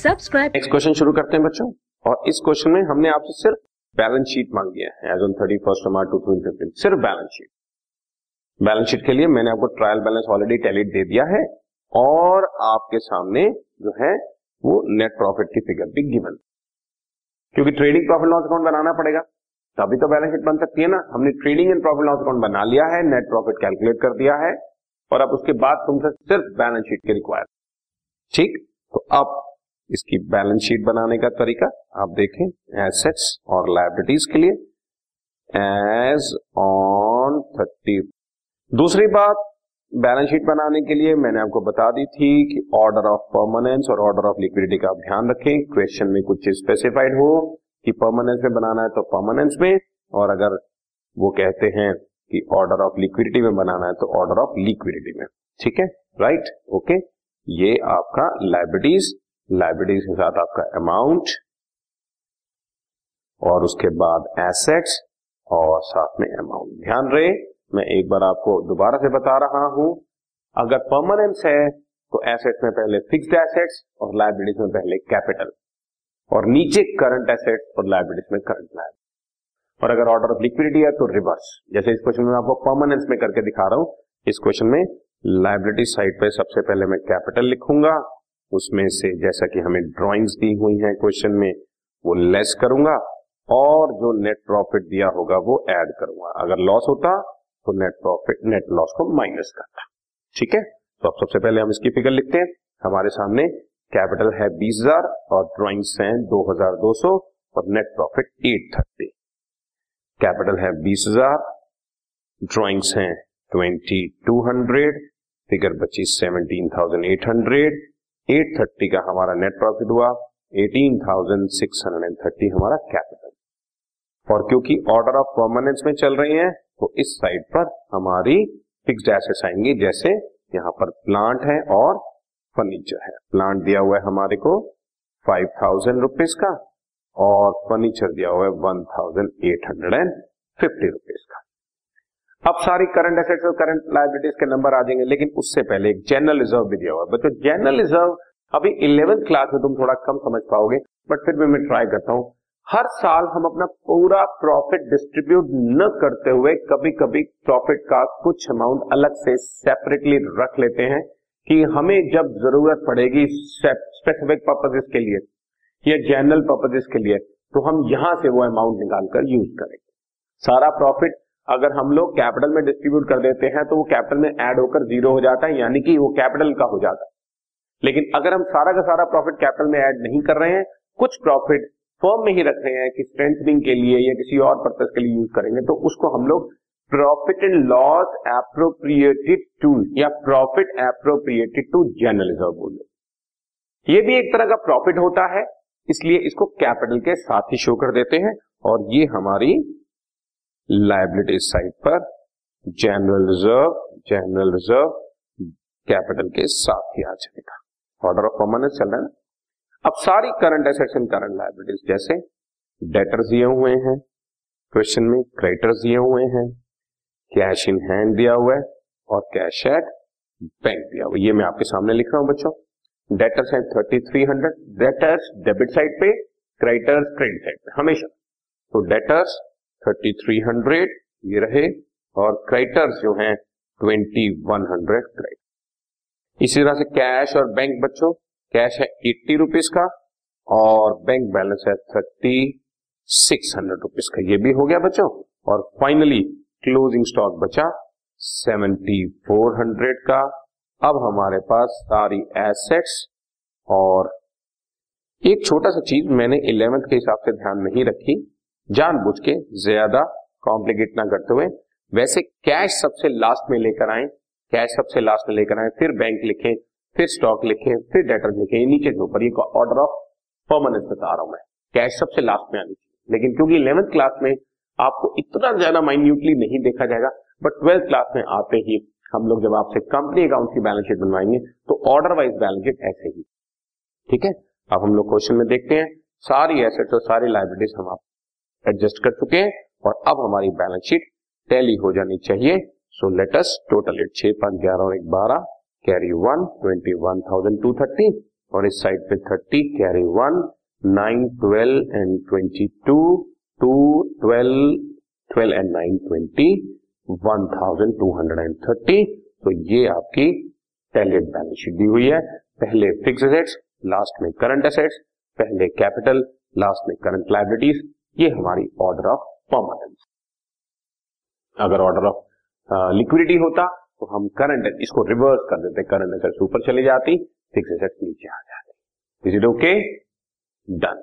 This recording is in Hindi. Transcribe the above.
Subscribe. नेक्स्ट क्वेश्चन शुरू करते हैं बच्चों। और इस क्वेश्चन में हमने आपसे सिर्फ़ बैलेंस शीट मांगी है as on thirty first March two thousand fifteen सिर्फ़ बैलेंस शीट। बैलेंस शीट के लिए मैंने आपको ट्रायल बैलेंस ऑलरेडी टैलीड दे दिया है, और आपके सामने जो है, वो नेट प्रॉफिट की फिगर भी गिवन क्योंकि ट्रेडिंग प्रॉफिट लॉस अकाउंट बनाना पड़ेगा, तभी तो बैलेंस शीट बन सकती है ना। हमने trading and profit loss account बना लिया है नेट प्रॉफिट कैलकुलेट कर दिया है, और अब उसके बाद तुमसे सिर्फ़ बैलेंस शीट के रिक्वायर ठीक? तो अब इसकी बैलेंस शीट बनाने का तरीका, आप देखें एसेट्स और लाइबिलिटीज के लिए एज ऑन थर्टी दूसरी बात, बैलेंस शीट बनाने के लिए मैंने आपको बता दी थी कि ऑर्डर ऑफ़ परमानेंस और ऑर्डर ऑफ़ लिक्विडिटी का आप ध्यान रखें। क्वेश्चन में कुछ स्पेसिफाइड हो कि परमानेंस में बनाना है तो परमानेंस में, और अगर वो कहते हैं कि ऑर्डर ऑफ़ लिक्विडिटी में बनाना है तो ऑर्डर ऑफ़ लिक्विडिटी में। ठीक है? राइट ओके ये आपका लाइबिलिटीज लाइबिलिटीज के साथ आपका अमाउंट और उसके बाद एसेट्स और साथ में अमाउंट ध्यान रहे, मैं एक बार आपको दोबारा से बता रहा हूँ, अगर परमानेंस है तो एसेट्स में पहले फिक्स्ड एसेट्स और लाइबिलिटीज में पहले कैपिटल और नीचे करंट एसेट्स और लाइबिलिटीज में करंट लाइबिलिटी और अगर ऑर्डर ऑफ़ लिक्विडिटी है तो रिवर्स जैसे इस क्वेश्चन में आपको परमानेंस में करके दिखा रहा हूँ, इस क्वेश्चन में लाइबिलिटी साइड पे सबसे पहले मैं कैपिटल लिखूँगा उसमें से जैसा कि हमें ड्राइंग्स दी हुई हैं क्वेश्चन में, वो लेस करूँगा और जो नेट प्रॉफिट दिया होगा वो ऐड करूँगा। अगर लॉस होता तो नेट प्रॉफिट नेट लॉस को माइनस करता। ठीक है? तो अब सबसे पहले हम इसकी फिगर लिखते हैं। हमारे सामने कैपिटल है बीस हज़ार और ड्रॉइंग्स हैं दो हज़ार दो सौ और net profit eight thirty capital है बीस हज़ार ड्रॉइंग्स हैं ट्वेंटी टू हंड्रेड फिगर बची seventeen thousand eight hundred eight thirty का हमारा नेट प्रॉफिट हुआ, eighteen thousand six hundred and thirty हमारा कैपिटल और क्योंकि ऑर्डर ऑफ़ परमानेंस में चल रही हैं तो इस साइड पर हमारी फिक्स्ड एसेट्स आएँगी, जैसे यहाँ पर प्लांट है और फर्नीचर है। प्लांट दिया हुआ है हमारे को फाइव थाउज़ेंड रुपीज़ का और फर्नीचर दिया हुआ है one thousand eight hundred and fifty rupees का। अब सारी करंट एसेट्स और करंट लाइबिलिटीज के नंबर आ जाएँगे, लेकिन उससे पहले एक जनरल रिज़र्व भी दिया हुआ है। बच्चों जनरल रिज़र्व अभी इलेवेंथ क्लास में तुम थोड़ा कम समझ पाओगे बट फिर भी मैं ट्राई करता हूँ। हर साल हम अपना पूरा प्रॉफिट डिस्ट्रीब्यूट न करते हुए कभी कभी प्रॉफिट का कुछ अमाउंट अलग से सेपरेटली रख लेते हैं कि हमें जब ज़रूरत पड़ेगी स्पेसिफिक पर्पजेस के लिए या जनरल पर्पजेस के लिए तो हम यहाँ से वो अमाउंट निकालकर यूज़ करेंगे। सारा प्रॉफिट अगर हम लोग कैपिटल में डिस्ट्रीब्यूट कर देते हैं तो वो कैपिटल में ऐड होकर ज़ीरो हो जाता है, यानी कि वो कैपिटल का हो जाता है। लेकिन अगर हम सारा का सारा प्रॉफिट कैपिटल में ऐड नहीं कर रहे हैं, कुछ प्रॉफिट फॉर्म में ही रख रहे हैं, कि स्ट्रेंथनिंग के लिए या किसी और पर्पज के लिए यूज़ करेंगे तो उसको हम लोग profit and loss appropriated to, या profit appropriated to general reserve ये भी एक तरह का प्रॉफिट होता है, इसलिए इसको कैपिटल के साथ ही शो कर देते हैं, और ये हमारी लाइबिलिटी साइड पर general reserve general reserve capital के साथ ही आ जाएगा। ऑर्डर ऑफ़ परमानेंस चल रहा है। अब सारी current assets and current liabilities जैसे डेटर्स दिए हुए हैं क्वेश्चन में क्रेडिटर्स दिए हुए हैं कैश इन हैंड दिया हुआ है और कैश एट बैंक दिया हुआ है। ये मैं आपके सामने लिख रहा हूँ बच्चों। डेटर्स है thirty three hundred debtors debit side पे क्रेडिटर्स क्रेडिट साइड पे, हमेशा। तो डेटर्स थर्टी थ्री हंड्रेड, ये रहे, और क्रेडिटर्स जो हैं ट्वेंटी वन हंड्रेड क्रेडिट इसी तरह से कैश और बैंक बच्चों कैश है एट्टी रुपीज़ का, और बैंक बैलेंस है थर्टी सिक्स हंड्रेड रुपीज़ का। ये भी हो गया बच्चों, और फाइनली क्लोजिंग स्टॉक बचा सेवेंटी फोर हंड्रेड का। अब हमारे पास सारी एसेट्स और एक छोटा सा चीज़ मैंने इलेवेंथ के हिसाब से ध्यान नहीं रखी जानबूझ के ज़्यादा कॉम्प्लिकेट ना करते हुए, वैसे कैश सबसे लास्ट में लेकर आए कैश सबसे लास्ट में लेकर आए, फिर बैंक लिखें, फिर स्टॉक लिखें, फिर डेटर लिखें, नीचे के ऊपर ऑर्डर ऑफ़ परमानेंस बता रहा हूँ मैं। कैश सबसे लास्ट में आनी चाहिए। लेकिन क्योंकि इलेवेंथ क्लास में आपको इतना ज़्यादा माइन्यूटली नहीं देखा जाएगा बट ट्वेल्थ क्लास में आते ही हम लोग जब आपसे कंपनी अकाउंट की बैलेंस शीट बनवाएँगे तो ऑर्डर वाइज बैलेंस शीट ऐसे ही। ठीक है? अब हम लोग क्वेश्चन में देखते हैं। सारी एसेट्स और सारी लाइबिलिटीज हम आप एडजस्ट कर चुके हैं और अब हमारी बैलेंस शीट टैली हो जानी चाहिए। सो लेटस टोटल इट छह पाँच ग्यारह और एक बारह carry one twenty one thousand two thirty और इस साइड पे thirty carry one nine twelve and twenty two two twelve twelve and nine twenty one thousand two hundred and thirty तो ये आपकी टेलेट बैलेंस शीट दी हुई है। पहले फिक्स एसेट्स लास्ट में करंट एसेट्स पहले कैपिटल लास्ट में करंट लाइबिलिटीज ये हमारी ऑर्डर ऑफ़ परमानेंस अगर ऑर्डर ऑफ़ लिक्विडिटी होता तो हम करंट इसको रिवर्स कर देते। करंट एसेट्स ऊपर चली जाती फिक्स एसेट्स नीचे आ जाती। Is it okay done